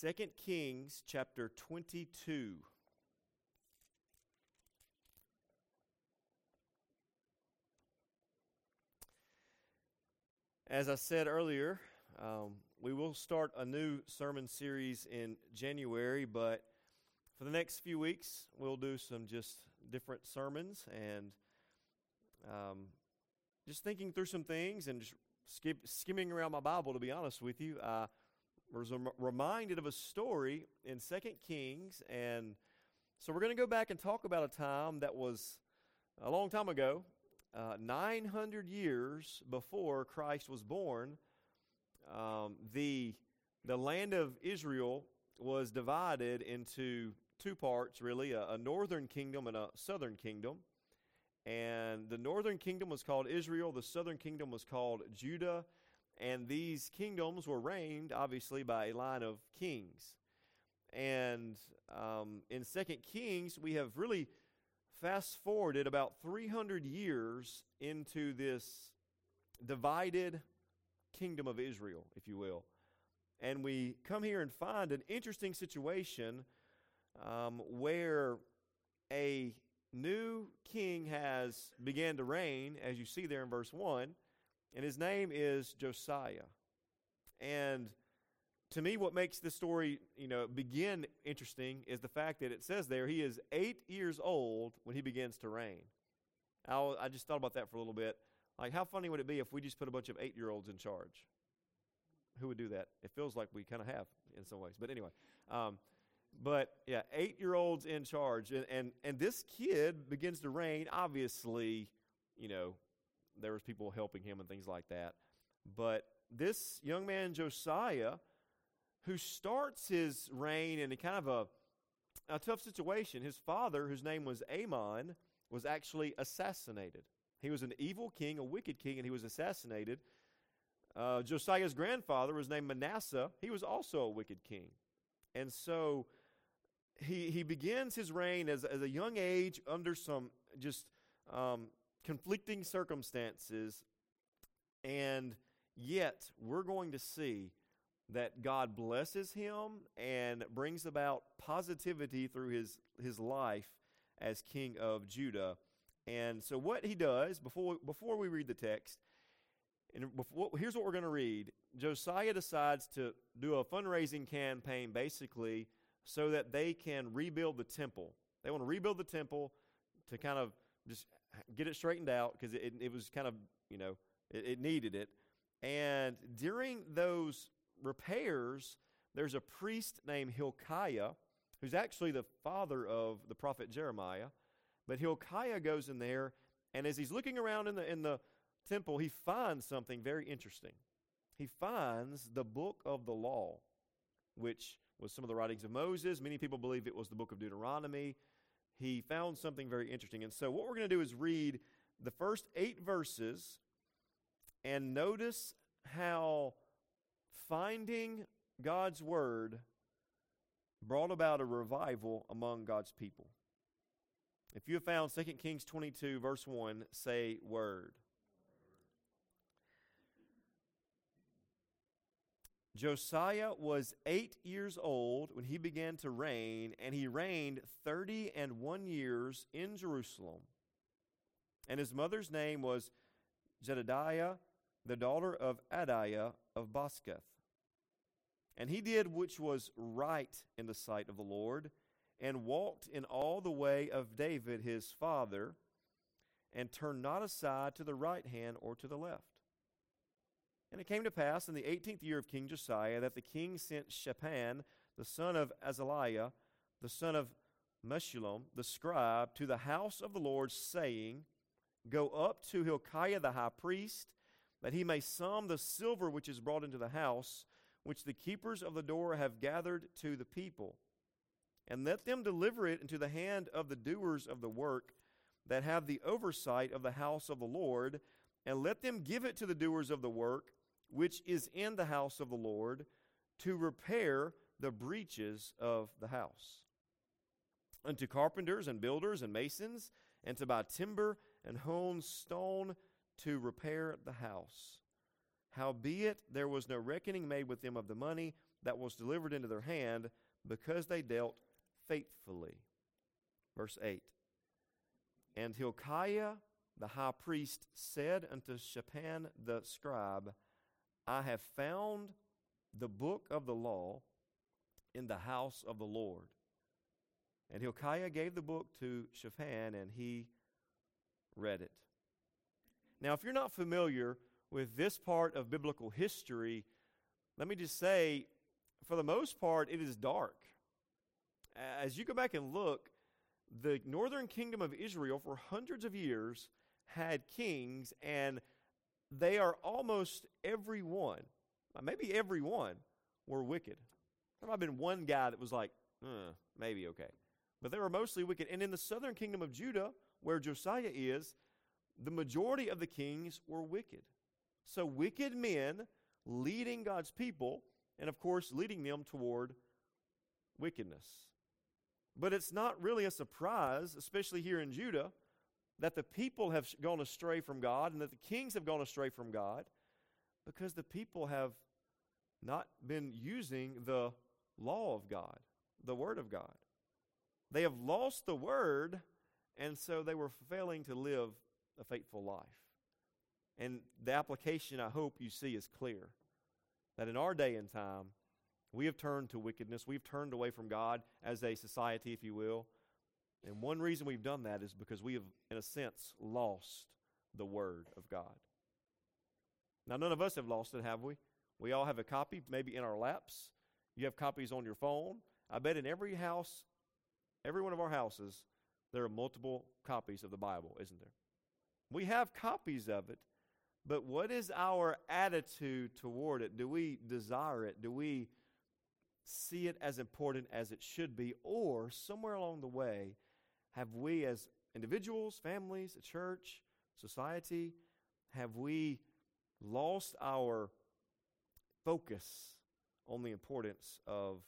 2 Kings chapter 22. As I said earlier, um, we will start a new sermon series in January, but for the next few weeks, we'll do some just different sermons and um, just thinking through some things and just skip, skimming around my Bible, to be honest with you. I was reminded of a story in Second Kings, and so we're going to go back and talk about a time that was a long time ago, uh, 900 years before Christ was born. Um, the the land of Israel was divided into two parts, really a, a, northern kingdom and a southern kingdom. And the northern kingdom was called Israel, the southern kingdom was called Judah. And these kingdoms were reigned, obviously, by a line of kings. And um, in Second Kings, we have really fast forwarded about 300 years into this divided kingdom of Israel, if you will. And we come here and find an interesting situation um, where a new king has began to reign, as you see there in verse 1, and his name is Josiah. And to me, what makes this story, you know, begin interesting is the fact that it says there he is eight years old when he begins to reign. I, I just thought about that for a little bit. Like, how funny would it be if we just put a bunch of eight year olds in charge? Who would do that? It feels like we kind of have in some ways. But anyway, um, but yeah, eight year olds in charge. And, and, and this kid begins to reign. Obviously, you know, there was people helping him and things like that. But this young man, Josiah, who starts his reign in a kind of a, a tough situation, his father, whose name was Amon, was actually assassinated. He was an evil king, a wicked king, and he was assassinated. Uh, Josiah's grandfather was named Manasseh. He was also a wicked king. And so he, he begins his reign as, as a young age under some just um, conflicting circumstances. And yet, we're going to see that God blesses him and brings about positivity through his, his life as king of Judah. And so, what he does before, before we read the text, and before, here's what we're going to read Josiah decides to do a fundraising campaign basically so that they can rebuild the temple. They want to rebuild the temple to kind of just get it straightened out because it, it, was kind of, you know, it, it needed it. And during those repairs, there's a priest named Hilkiah, who's actually the father of the prophet Jeremiah. But Hilkiah goes in there, and as he's looking around in the, in the temple, he finds something very interesting. He finds the book of the law, which was some of the writings of Moses. Many people believe it was the book of Deuteronomy. He found something very interesting. And so, what we're going to do is read the first eight verses and notice how finding God's word brought about a revival among God's people. If you have found 2 Kings 22, verse 1, say word. Josiah was eight years old when he began to reign, and he reigned thirty and one years in Jerusalem. And his mother's name was Jedediah, the daughter of Adiah of Boscath. And he did which was right in the sight of the Lord, and walked in all the way of David his father, and turned not aside to the right hand or to the left. And it came to pass in the eighteenth year of King Josiah that the king sent Shaphan, the son of Azaliah, the son of Meshullam, the scribe, to the house of the Lord, saying, Go up to Hilkiah the high priest, that he may sum the silver which is brought into the house, which the keepers of the door have gathered to the people. And let them deliver it into the hand of the doers of the work that have the oversight of the house of the Lord, and let them give it to the doers of the work which is in the house of the Lord to repair the breaches of the house. Unto carpenters and builders and masons, and to buy timber and hewn stone to repair the house. Howbeit, there was no reckoning made with them of the money that was delivered into their hand, because they dealt faithfully. Verse 8 And Hilkiah the high priest said unto Shaphan the scribe, I have found the book of the law in the house of the Lord. And Hilkiah gave the book to Shaphan, and he read it. Now, if you're not familiar with this part of biblical history, let me just say, for the most part, it is dark. As you go back and look, the northern kingdom of Israel for hundreds of years had kings, and they are almost every one, maybe every one, were wicked. There might have been one guy that was like, uh, maybe okay. But they were mostly wicked. And in the southern kingdom of Judah, where Josiah is, the majority of the kings were wicked. So, wicked men leading God's people, and of course, leading them toward wickedness. But it's not really a surprise, especially here in Judah, that the people have gone astray from God and that the kings have gone astray from God because the people have not been using the law of God, the Word of God. They have lost the Word, and so they were failing to live a faithful life. And the application, I hope you see, is clear that in our day and time, we have turned to wickedness. We've turned away from God as a society, if you will. And one reason we've done that is because we have, in a sense, lost the Word of God. Now, none of us have lost it, have we? We all have a copy, maybe in our laps. You have copies on your phone. I bet in every house, every one of our houses, there are multiple copies of the Bible, isn't there? We have copies of it, but what is our attitude toward it? Do we desire it? Do we see it as important as it should be? Or somewhere along the way, have we as individuals, families, a church, society, have we lost our focus on the importance of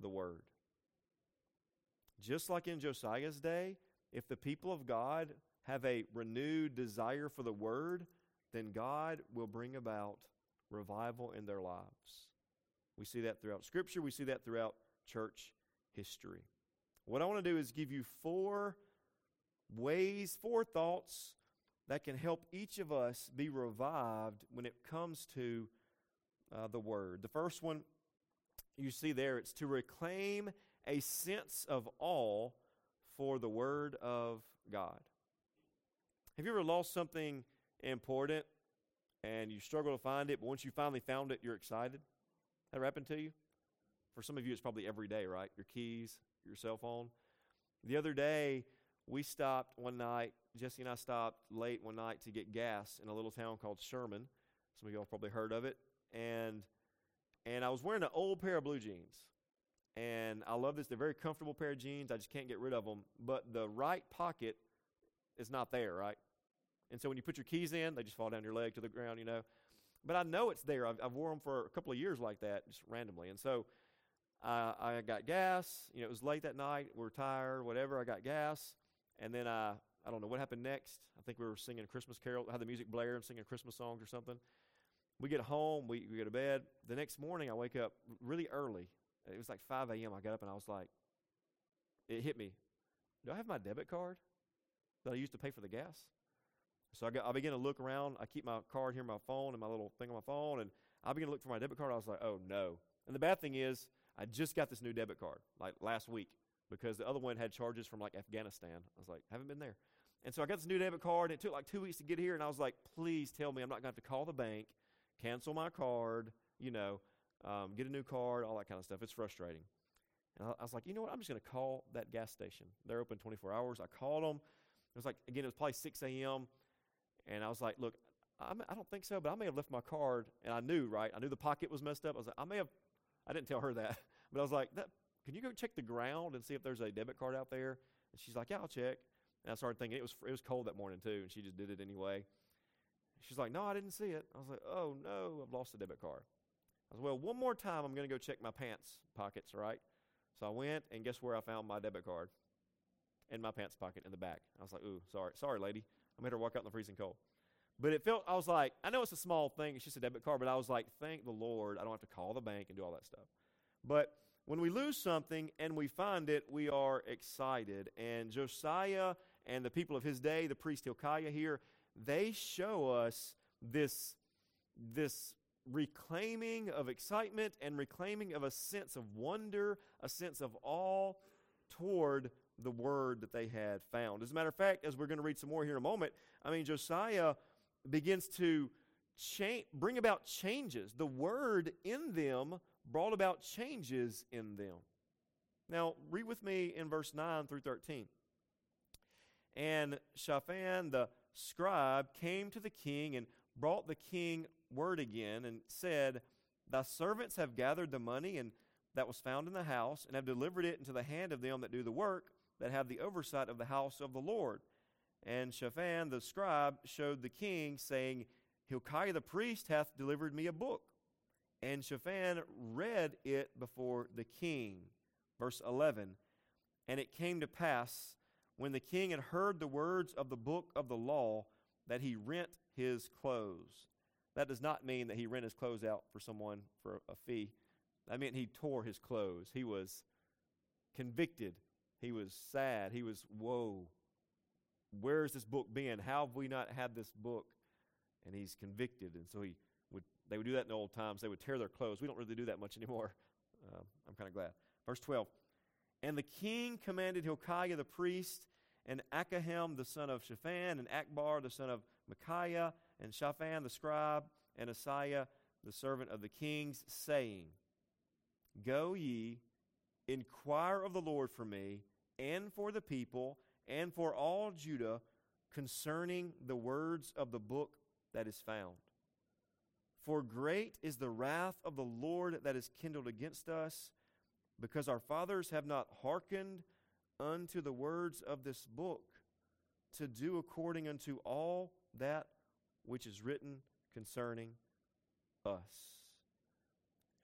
the Word? Just like in Josiah's day, if the people of God have a renewed desire for the Word, then God will bring about revival in their lives. We see that throughout Scripture, we see that throughout church history. What I want to do is give you four ways, four thoughts that can help each of us be revived when it comes to uh, the Word. The first one you see there, it's to reclaim a sense of awe for the Word of God. Have you ever lost something important and you struggle to find it, but once you finally found it, you're excited? That ever happened to you? For some of you, it's probably every day, right? Your keys, your cell phone. The other day, we stopped one night. Jesse and I stopped late one night to get gas in a little town called Sherman. Some of y'all probably heard of it. And and I was wearing an old pair of blue jeans. And I love this. They're very comfortable pair of jeans. I just can't get rid of them. But the right pocket is not there, right? And so when you put your keys in, they just fall down your leg to the ground, you know. But I know it's there. I've, I've worn them for a couple of years like that, just randomly. And so uh, I got gas. You know, it was late that night. We are tired, whatever. I got gas. And then I, I don't know what happened next. I think we were singing Christmas carol, had the music blare and singing Christmas songs or something. We get home, we, we go to bed. The next morning, I wake up really early. It was like 5 a.m. I got up and I was like, it hit me. Do I have my debit card that I used to pay for the gas? So I, got, I began to look around. I keep my card here my phone and my little thing on my phone, and I began to look for my debit card. I was like, oh no. And the bad thing is, I just got this new debit card like last week because the other one had charges from like Afghanistan. I was like, haven't been there. And so I got this new debit card. It took like two weeks to get here, and I was like, please tell me I'm not going to have to call the bank, cancel my card, you know, um, get a new card, all that kind of stuff. It's frustrating. And I, I was like, you know what? I'm just going to call that gas station. They're open 24 hours. I called them. It was like, again, it was probably 6 a.m. And I was like, look, I'm, I do not think so, but I may have left my card. And I knew, right? I knew the pocket was messed up. I was like, I may have, I didn't tell her that, but I was like, can you go check the ground and see if there's a debit card out there? And she's like, yeah, I'll check. And I started thinking it was it was cold that morning too, and she just did it anyway. She's like, no, I didn't see it. I was like, oh no, I've lost the debit card. I was like, well, one more time, I'm going to go check my pants pockets, right? So I went, and guess where I found my debit card? In my pants pocket in the back. I was like, ooh, sorry, sorry, lady. I made her walk out in the freezing cold. But it felt, I was like, I know it's a small thing, it's just a debit card, but I was like, thank the Lord, I don't have to call the bank and do all that stuff. But when we lose something and we find it, we are excited. And Josiah and the people of his day, the priest Hilkiah here, they show us this, this reclaiming of excitement and reclaiming of a sense of wonder, a sense of awe toward the word that they had found. As a matter of fact, as we're going to read some more here in a moment, I mean, Josiah begins to cha- bring about changes. The word in them brought about changes in them. Now, read with me in verse 9 through 13. And Shaphan the scribe came to the king and brought the king word again and said, Thy servants have gathered the money and that was found in the house and have delivered it into the hand of them that do the work, that have the oversight of the house of the Lord. And Shaphan the scribe showed the king, saying, Hilkiah the priest hath delivered me a book. And Shaphan read it before the king. Verse 11 And it came to pass, when the king had heard the words of the book of the law, that he rent his clothes. That does not mean that he rent his clothes out for someone for a fee. That meant he tore his clothes. He was convicted. He was sad. He was, whoa, where's this book been? How have we not had this book? And he's convicted. And so he they would do that in the old times. They would tear their clothes. We don't really do that much anymore. Uh, I'm kind of glad. Verse 12. And the king commanded Hilkiah the priest, and Ahikam the son of Shaphan, and Achbor the son of Michaiah, and Shaphan the scribe, and Asaiah the servant of the kings, saying, Go ye, inquire of the Lord for me, and for the people, and for all Judah, concerning the words of the book that is found. For great is the wrath of the Lord that is kindled against us, because our fathers have not hearkened unto the words of this book, to do according unto all that which is written concerning us.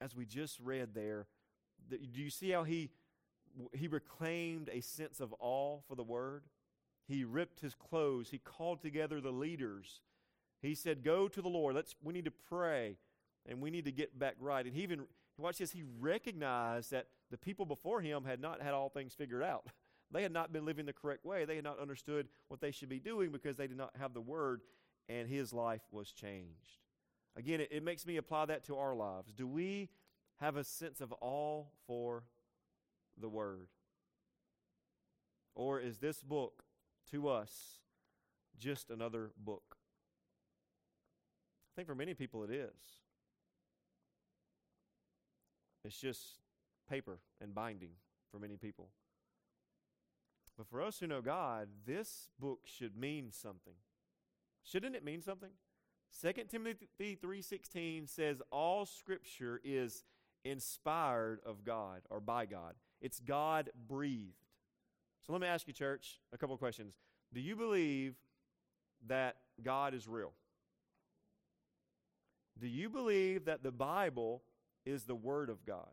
As we just read there, do you see how he he reclaimed a sense of awe for the word? He ripped his clothes. He called together the leaders. He said, "Go to the Lord. Let's we need to pray and we need to get back right." And he even watch this, he recognized that the people before him had not had all things figured out. They had not been living the correct way. They had not understood what they should be doing because they did not have the word and his life was changed. Again, it, it makes me apply that to our lives. Do we have a sense of awe for the Word? Or is this book to us just another book? I think for many people it is. It's just paper and binding for many people. But for us who know God, this book should mean something. Shouldn't it mean something? 2 Timothy 3:16 says all scripture is inspired of God or by God. It's God breathed. So let me ask you church a couple questions. Do you believe that God is real? Do you believe that the Bible is the word of God?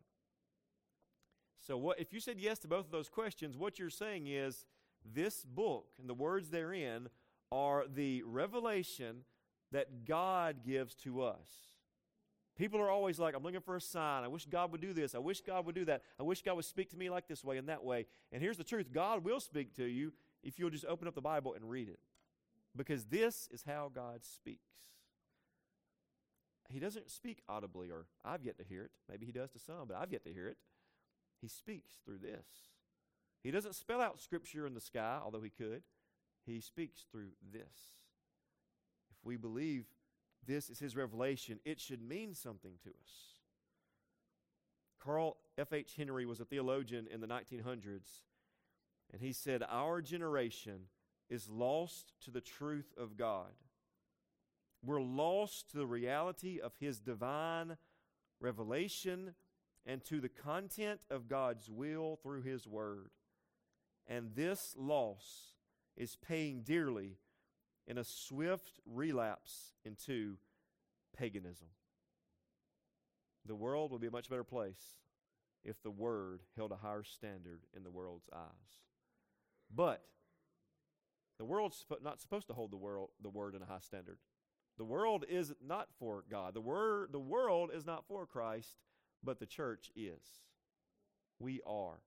So what if you said yes to both of those questions, what you're saying is this book and the words therein are the revelation that God gives to us. People are always like, I'm looking for a sign. I wish God would do this. I wish God would do that. I wish God would speak to me like this way and that way. And here's the truth God will speak to you if you'll just open up the Bible and read it. Because this is how God speaks. He doesn't speak audibly, or I've yet to hear it. Maybe He does to some, but I've yet to hear it. He speaks through this. He doesn't spell out Scripture in the sky, although He could. He speaks through this. If we believe this is his revelation, it should mean something to us. Carl F.H. Henry was a theologian in the 1900s, and he said, Our generation is lost to the truth of God. We're lost to the reality of his divine revelation and to the content of God's will through his word. And this loss is paying dearly in a swift relapse into paganism. The world would be a much better place if the Word held a higher standard in the world's eyes. But the world's not supposed to hold the, world, the Word in a high standard. The world is not for God. The, word, the world is not for Christ, but the church is. We are.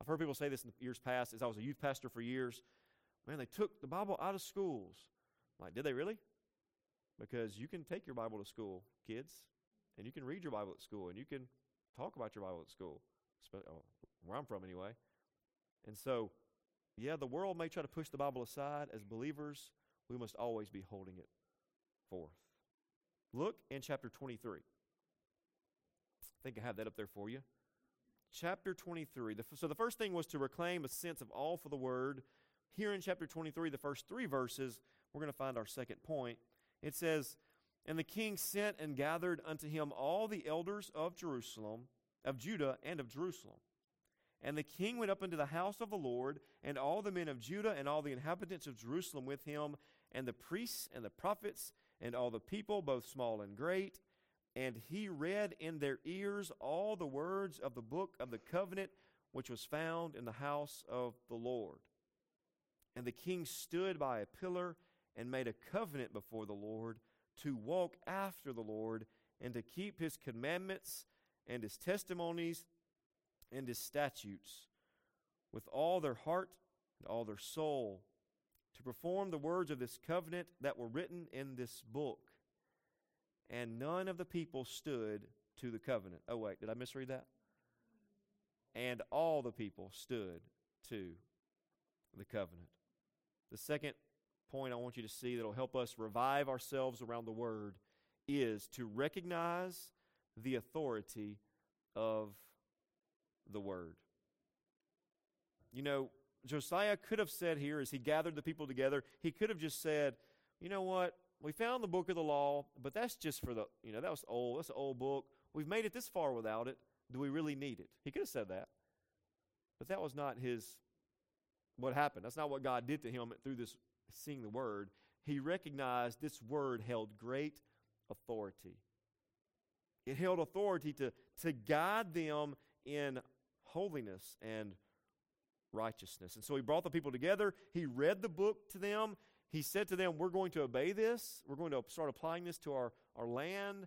I've heard people say this in years past as I was a youth pastor for years. Man, they took the Bible out of schools. I'm like, did they really? Because you can take your Bible to school, kids, and you can read your Bible at school, and you can talk about your Bible at school, oh, where I'm from anyway. And so, yeah, the world may try to push the Bible aside. As believers, we must always be holding it forth. Look in chapter 23. I think I have that up there for you. Chapter 23. The, so the first thing was to reclaim a sense of awe for the word. Here in chapter 23, the first three verses, we're going to find our second point. It says, And the king sent and gathered unto him all the elders of Jerusalem, of Judah, and of Jerusalem. And the king went up into the house of the Lord, and all the men of Judah and all the inhabitants of Jerusalem with him, and the priests and the prophets, and all the people, both small and great. And he read in their ears all the words of the book of the covenant which was found in the house of the Lord. And the king stood by a pillar and made a covenant before the Lord to walk after the Lord and to keep his commandments and his testimonies and his statutes with all their heart and all their soul to perform the words of this covenant that were written in this book. And none of the people stood to the covenant. Oh, wait, did I misread that? And all the people stood to the covenant. The second point I want you to see that will help us revive ourselves around the word is to recognize the authority of the word. You know, Josiah could have said here as he gathered the people together, he could have just said, you know what? We found the book of the law, but that's just for the, you know, that was old. That's an old book. We've made it this far without it. Do we really need it? He could have said that. But that was not his, what happened. That's not what God did to him through this seeing the word. He recognized this word held great authority. It held authority to, to guide them in holiness and righteousness. And so he brought the people together. He read the book to them. He said to them, We're going to obey this. We're going to start applying this to our, our land.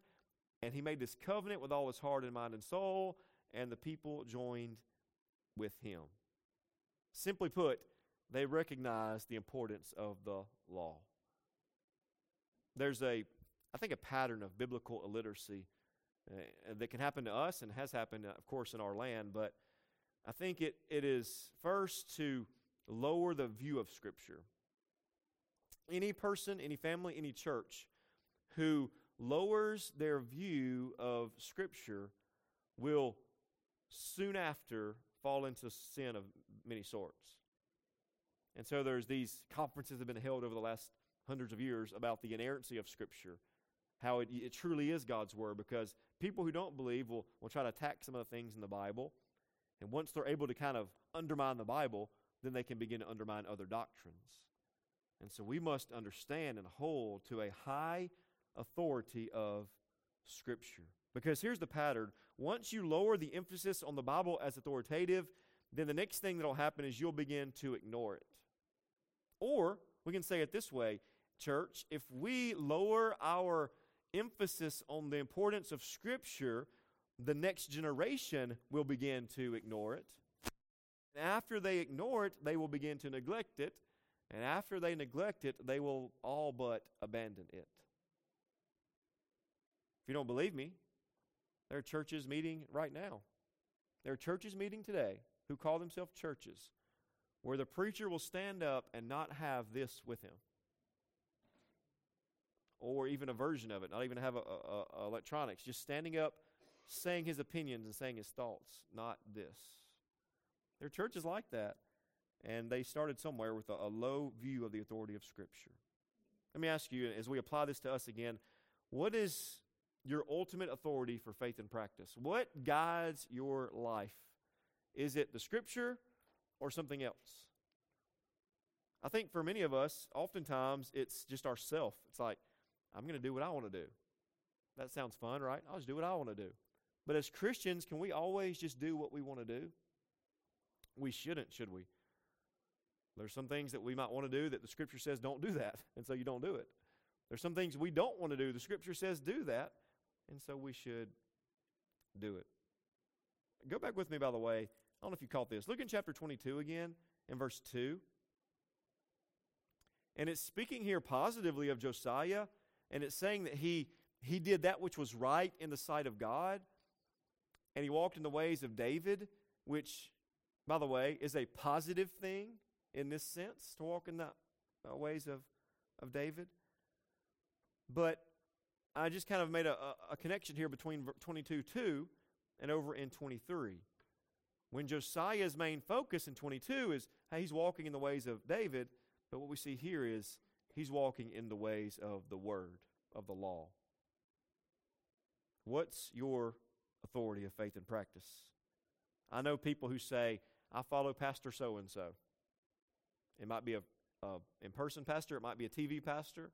And he made this covenant with all his heart and mind and soul. And the people joined with him. Simply put, they recognized the importance of the law. There's a, I think, a pattern of biblical illiteracy uh, that can happen to us and has happened, of course, in our land, but I think it, it is first to lower the view of Scripture. Any person, any family, any church who lowers their view of Scripture will soon after fall into sin of many sorts. And so there's these conferences that have been held over the last hundreds of years about the inerrancy of Scripture, how it, it truly is God's Word, because people who don't believe will, will try to attack some of the things in the Bible and once they're able to kind of undermine the Bible, then they can begin to undermine other doctrines. And so we must understand and hold to a high authority of Scripture. Because here's the pattern once you lower the emphasis on the Bible as authoritative, then the next thing that will happen is you'll begin to ignore it. Or we can say it this way church, if we lower our emphasis on the importance of Scripture, the next generation will begin to ignore it. And after they ignore it, they will begin to neglect it. And after they neglect it, they will all but abandon it. If you don't believe me, there are churches meeting right now. There are churches meeting today who call themselves churches where the preacher will stand up and not have this with him. Or even a version of it, not even have a, a, a electronics, just standing up saying his opinions and saying his thoughts, not this. There are churches like that, and they started somewhere with a, a low view of the authority of Scripture. Let me ask you, as we apply this to us again, what is your ultimate authority for faith and practice? What guides your life? Is it the Scripture or something else? I think for many of us, oftentimes it's just ourself. It's like, I'm going to do what I want to do. That sounds fun, right? I'll just do what I want to do. But as Christians, can we always just do what we want to do? We shouldn't, should we? There's some things that we might want to do that the scripture says don't do that, and so you don't do it. There's some things we don't want to do. The scripture says do that, and so we should do it. Go back with me, by the way. I don't know if you caught this. Look in chapter 22 again, in verse 2. And it's speaking here positively of Josiah, and it's saying that he, he did that which was right in the sight of God, and he walked in the ways of David, which, by the way, is a positive thing in this sense, to walk in the uh, ways of, of David. But I just kind of made a, a connection here between 22 2 and over in 23. When Josiah's main focus in 22 is hey, he's walking in the ways of David, but what we see here is he's walking in the ways of the word, of the law. What's your authority of faith and practice? I know people who say, I follow Pastor so and so. It might be a, a in person pastor, it might be a TV pastor.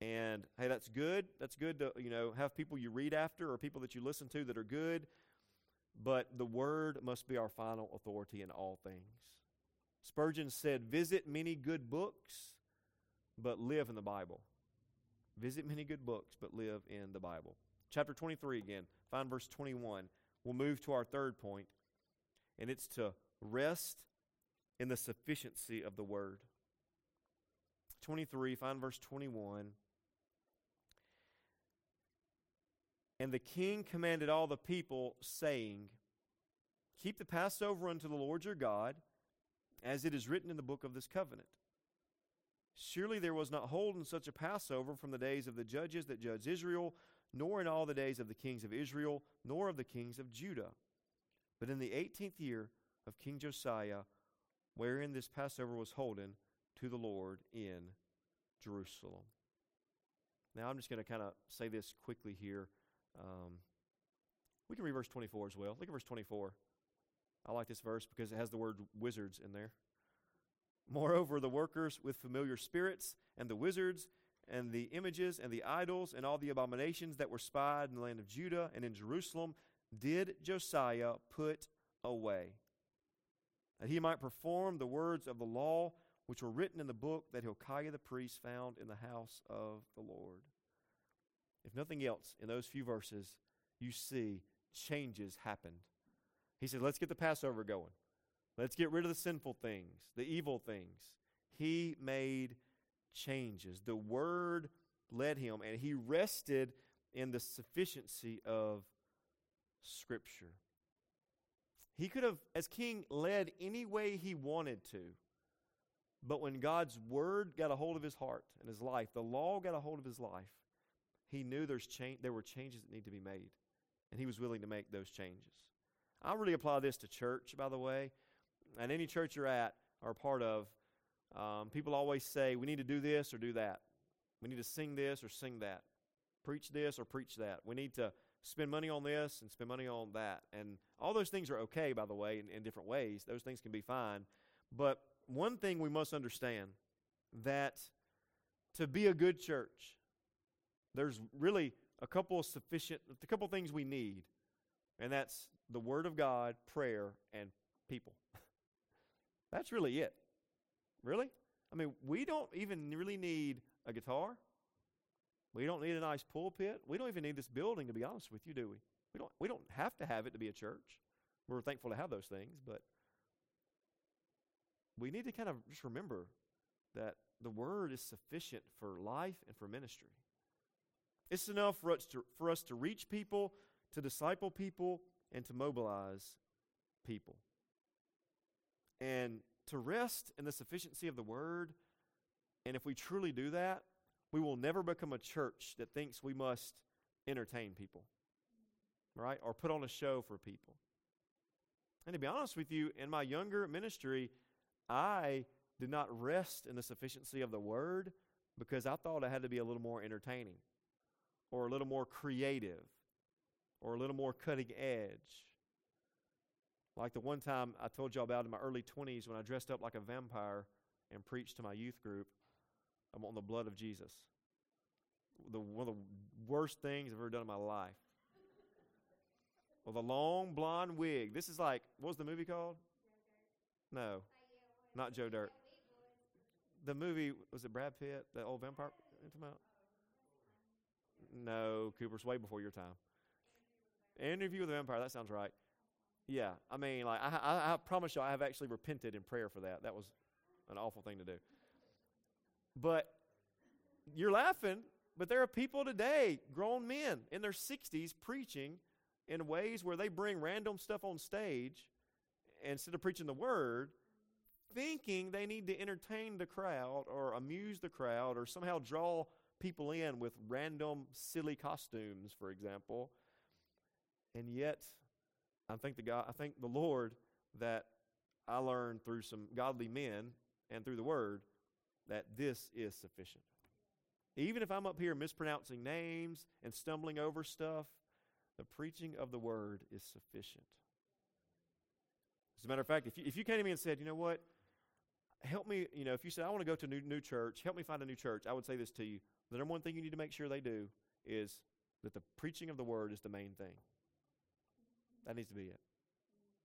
And hey, that's good. That's good to, you know, have people you read after or people that you listen to that are good. But the word must be our final authority in all things. Spurgeon said, Visit many good books, but live in the Bible. Visit many good books, but live in the Bible. Chapter 23 again, find verse 21. We'll move to our third point, and it's to rest in the sufficiency of the word. 23, find verse 21. And the king commanded all the people, saying, Keep the Passover unto the Lord your God, as it is written in the book of this covenant. Surely there was not holden such a Passover from the days of the judges that judged Israel, nor in all the days of the kings of Israel, nor of the kings of Judah. But in the eighteenth year of King Josiah, wherein this Passover was holden to the Lord in Jerusalem. Now, I'm just going to kind of say this quickly here. Um, we can read verse 24 as well. Look at verse 24. I like this verse because it has the word wizards in there. Moreover, the workers with familiar spirits and the wizards and the images and the idols and all the abominations that were spied in the land of Judah and in Jerusalem did Josiah put away, that he might perform the words of the law which were written in the book that Hilkiah the priest found in the house of the Lord. If nothing else, in those few verses, you see changes happened. He said, Let's get the Passover going. Let's get rid of the sinful things, the evil things. He made changes. The Word led him, and he rested in the sufficiency of Scripture. He could have, as king, led any way he wanted to. But when God's word got a hold of his heart and his life, the law got a hold of his life, he knew there's cha- there were changes that need to be made, and he was willing to make those changes. I really apply this to church, by the way, and any church you're at or part of. Um, people always say we need to do this or do that. We need to sing this or sing that, preach this or preach that. We need to spend money on this and spend money on that, and all those things are okay, by the way, in, in different ways. Those things can be fine, but one thing we must understand that to be a good church, there's really a couple of sufficient, a couple things we need, and that's the Word of God, prayer, and people. that's really it. Really? I mean, we don't even really need a guitar. We don't need a nice pulpit. We don't even need this building, to be honest with you, do we? We don't, we don't have to have it to be a church. We're thankful to have those things, but we need to kind of just remember that the Word is sufficient for life and for ministry. It's enough for us to, for us to reach people, to disciple people, and to mobilize people. And to rest in the sufficiency of the Word, and if we truly do that, we will never become a church that thinks we must entertain people, right? Or put on a show for people. And to be honest with you, in my younger ministry, I did not rest in the sufficiency of the Word because I thought I had to be a little more entertaining or a little more creative or a little more cutting edge. Like the one time I told y'all about in my early 20s when I dressed up like a vampire and preached to my youth group I'm on the blood of Jesus. The, one of the worst things I've ever done in my life. Well, the long blonde wig. This is like, what was the movie called? No, not Joe Dirt. The movie, was it Brad Pitt, the old vampire? About? No, Cooper's way before your time. Interview with the Vampire. That sounds right. Yeah, I mean, like I, I, I promise you, I have actually repented in prayer for that. That was an awful thing to do. But you're laughing, but there are people today, grown men in their 60s, preaching in ways where they bring random stuff on stage instead of preaching the word, thinking they need to entertain the crowd or amuse the crowd or somehow draw people in with random silly costumes, for example. And yet, I think the God, I think the Lord that I learned through some godly men and through the Word that this is sufficient. Even if I'm up here mispronouncing names and stumbling over stuff, the preaching of the Word is sufficient. As a matter of fact, if you, if you came to me and said, you know what, help me, you know, if you said, I want to go to a new, new church, help me find a new church, I would say this to you. The number one thing you need to make sure they do is that the preaching of the Word is the main thing. That needs to be it.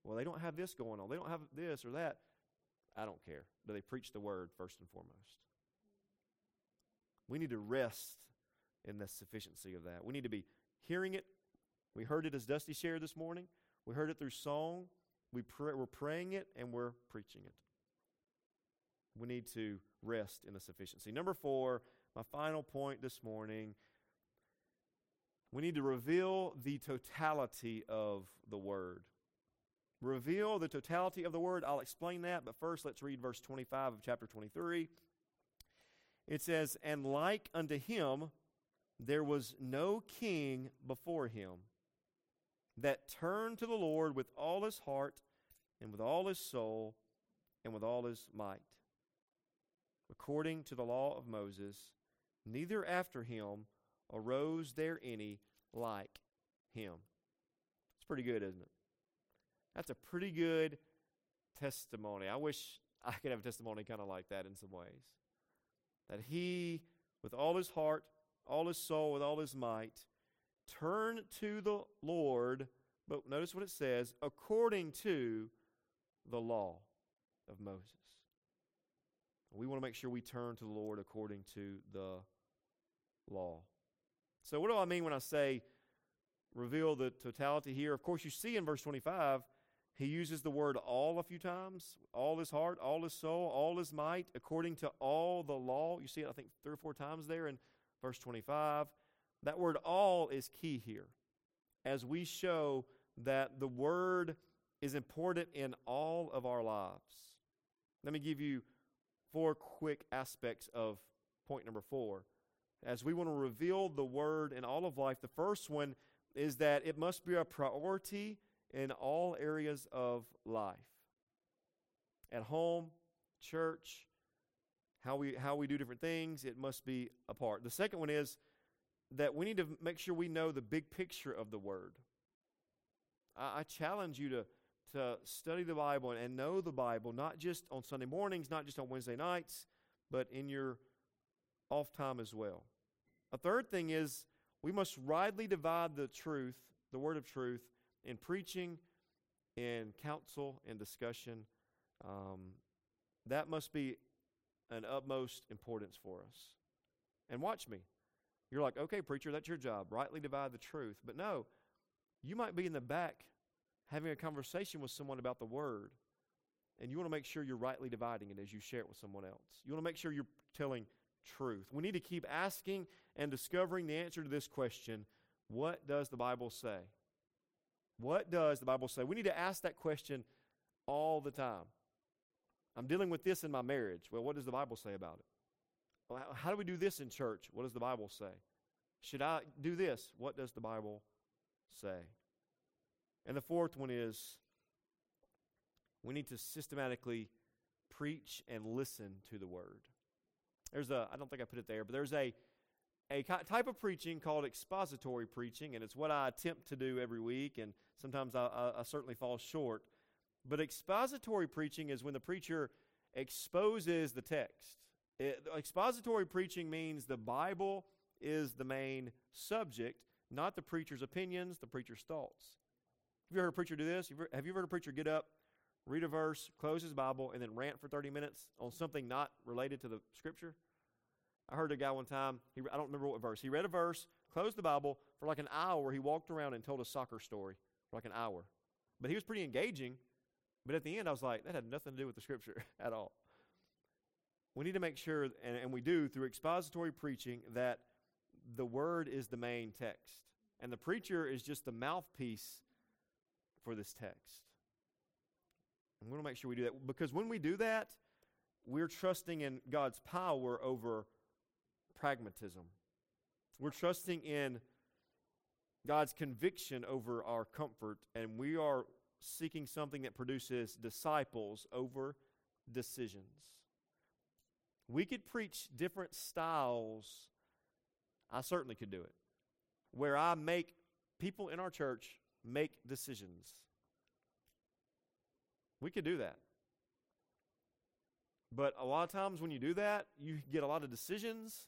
Well, they don't have this going on. They don't have this or that. I don't care. Do they preach the word first and foremost? We need to rest in the sufficiency of that. We need to be hearing it. We heard it as Dusty shared this morning. We heard it through song. We pray, we're praying it and we're preaching it. We need to rest in the sufficiency. Number four, my final point this morning we need to reveal the totality of the Word. Reveal the totality of the Word. I'll explain that, but first let's read verse 25 of chapter 23. It says, And like unto him, there was no king before him that turned to the Lord with all his heart and with all his soul and with all his might. According to the law of Moses, neither after him arose there any like him. It's pretty good, isn't it? That's a pretty good testimony. I wish I could have a testimony kind of like that in some ways. That he, with all his heart, all his soul, with all his might, turned to the Lord, but notice what it says, according to the law of Moses. We want to make sure we turn to the Lord according to the law. So, what do I mean when I say reveal the totality here? Of course, you see in verse 25, he uses the word all a few times all his heart, all his soul, all his might, according to all the law. You see it, I think, three or four times there in verse 25. That word all is key here as we show that the word is important in all of our lives. Let me give you four quick aspects of point number four as we want to reveal the word in all of life, the first one is that it must be a priority in all areas of life. At home, church, how we how we do different things, it must be a part. The second one is that we need to make sure we know the big picture of the word. I, I challenge you to to study the Bible and know the Bible, not just on Sunday mornings, not just on Wednesday nights, but in your off time as well. A third thing is we must rightly divide the truth, the word of truth, in preaching, in counsel, in discussion. Um, that must be an utmost importance for us. And watch me. You're like, okay, preacher, that's your job. Rightly divide the truth. But no, you might be in the back having a conversation with someone about the word. And you want to make sure you're rightly dividing it as you share it with someone else. You want to make sure you're telling truth. We need to keep asking and discovering the answer to this question what does the Bible say? What does the Bible say? We need to ask that question all the time. I'm dealing with this in my marriage. Well, what does the Bible say about it? How do we do this in church? What does the Bible say? Should I do this? What does the Bible say? And the fourth one is we need to systematically preach and listen to the word. There's a, I don't think I put it there, but there's a, a type of preaching called expository preaching, and it's what I attempt to do every week, and sometimes I, I, I certainly fall short. But expository preaching is when the preacher exposes the text. It, expository preaching means the Bible is the main subject, not the preacher's opinions, the preacher's thoughts. Have you ever heard a preacher do this? Have you ever heard a preacher get up, read a verse, close his Bible, and then rant for 30 minutes on something not related to the scripture? I heard a guy one time, he, I don't remember what verse. He read a verse, closed the Bible, for like an hour, he walked around and told a soccer story for like an hour. But he was pretty engaging. But at the end, I was like, that had nothing to do with the scripture at all. We need to make sure, and, and we do through expository preaching, that the word is the main text. And the preacher is just the mouthpiece for this text. And we want to make sure we do that because when we do that, we're trusting in God's power over pragmatism. We're trusting in God's conviction over our comfort, and we are seeking something that produces disciples over decisions. We could preach different styles. I certainly could do it. Where I make people in our church make decisions. We could do that. But a lot of times when you do that, you get a lot of decisions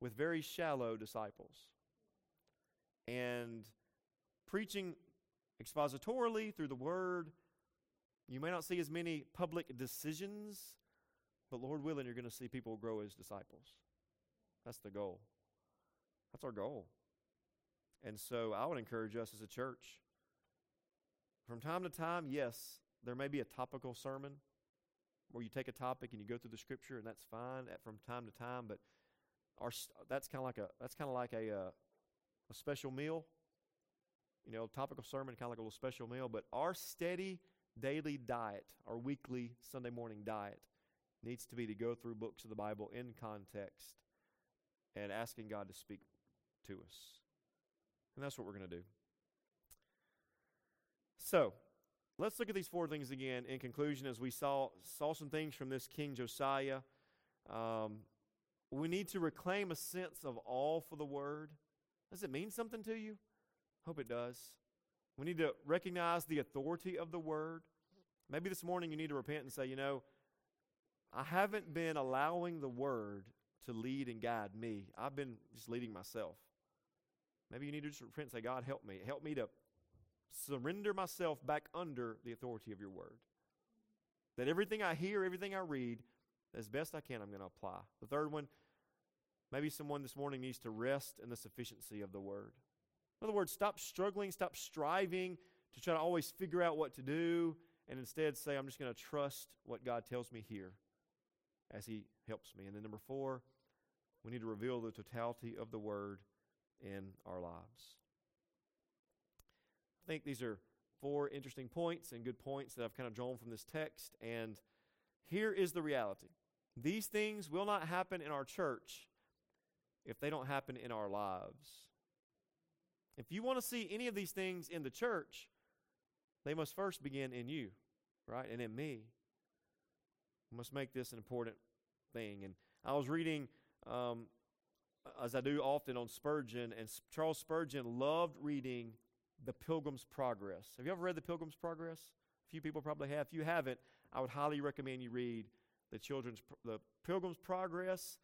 with very shallow disciples. And preaching expositorily through the word, you may not see as many public decisions, but Lord willing, you're going to see people grow as disciples. That's the goal. That's our goal. And so I would encourage us as a church. From time to time, yes, there may be a topical sermon where you take a topic and you go through the scripture, and that's fine at, from time to time. But our that's kind of like a that's kind of like a uh, a special meal. You know, topical sermon, kind of like a little special meal. But our steady daily diet, our weekly Sunday morning diet, needs to be to go through books of the Bible in context and asking God to speak to us. And that's what we're going to do. So, Let's look at these four things again in conclusion as we saw, saw some things from this King Josiah. Um, we need to reclaim a sense of awe for the word. Does it mean something to you? Hope it does. We need to recognize the authority of the word. Maybe this morning you need to repent and say, you know, I haven't been allowing the word to lead and guide me. I've been just leading myself. Maybe you need to just repent and say, God, help me. Help me to surrender myself back under the authority of your word. That everything I hear, everything I read, as best I can, I'm going to apply. The third one, maybe someone this morning needs to rest in the sufficiency of the word. In other words, stop struggling, stop striving to try to always figure out what to do, and instead say, I'm just going to trust what God tells me here as He helps me. And then number four, we need to reveal the totality of the word in our lives think these are four interesting points and good points that I've kind of drawn from this text. And here is the reality these things will not happen in our church if they don't happen in our lives. If you want to see any of these things in the church, they must first begin in you, right? And in me. We must make this an important thing. And I was reading, um, as I do often on Spurgeon, and Charles Spurgeon loved reading the Pilgrim's Progress. Have you ever read The Pilgrim's Progress? A few people probably have. If you haven't, I would highly recommend you read the children's the Pilgrim's Progress.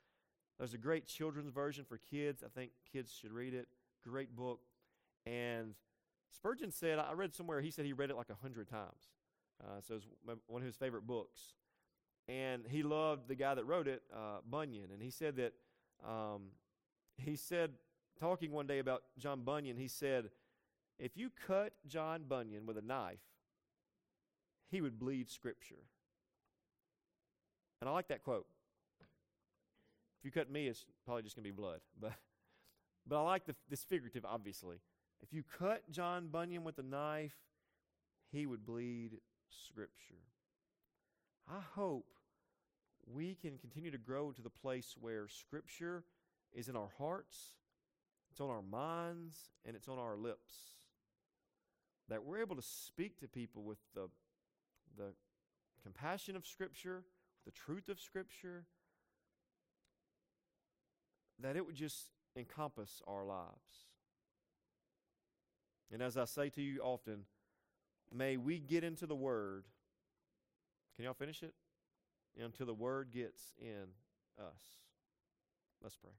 There's a great children's version for kids. I think kids should read it. Great book. And Spurgeon said, I read somewhere, he said he read it like a hundred times. Uh, so it's one of his favorite books. And he loved the guy that wrote it, uh, Bunyan. And he said that, um, he said, talking one day about John Bunyan, he said, if you cut John Bunyan with a knife, he would bleed Scripture. And I like that quote. If you cut me, it's probably just going to be blood. But, but I like the, this figurative, obviously. If you cut John Bunyan with a knife, he would bleed Scripture. I hope we can continue to grow to the place where Scripture is in our hearts, it's on our minds, and it's on our lips that we're able to speak to people with the, the compassion of Scripture, the truth of Scripture, that it would just encompass our lives. And as I say to you often, may we get into the Word. Can y'all finish it? Until the Word gets in us. Let's pray.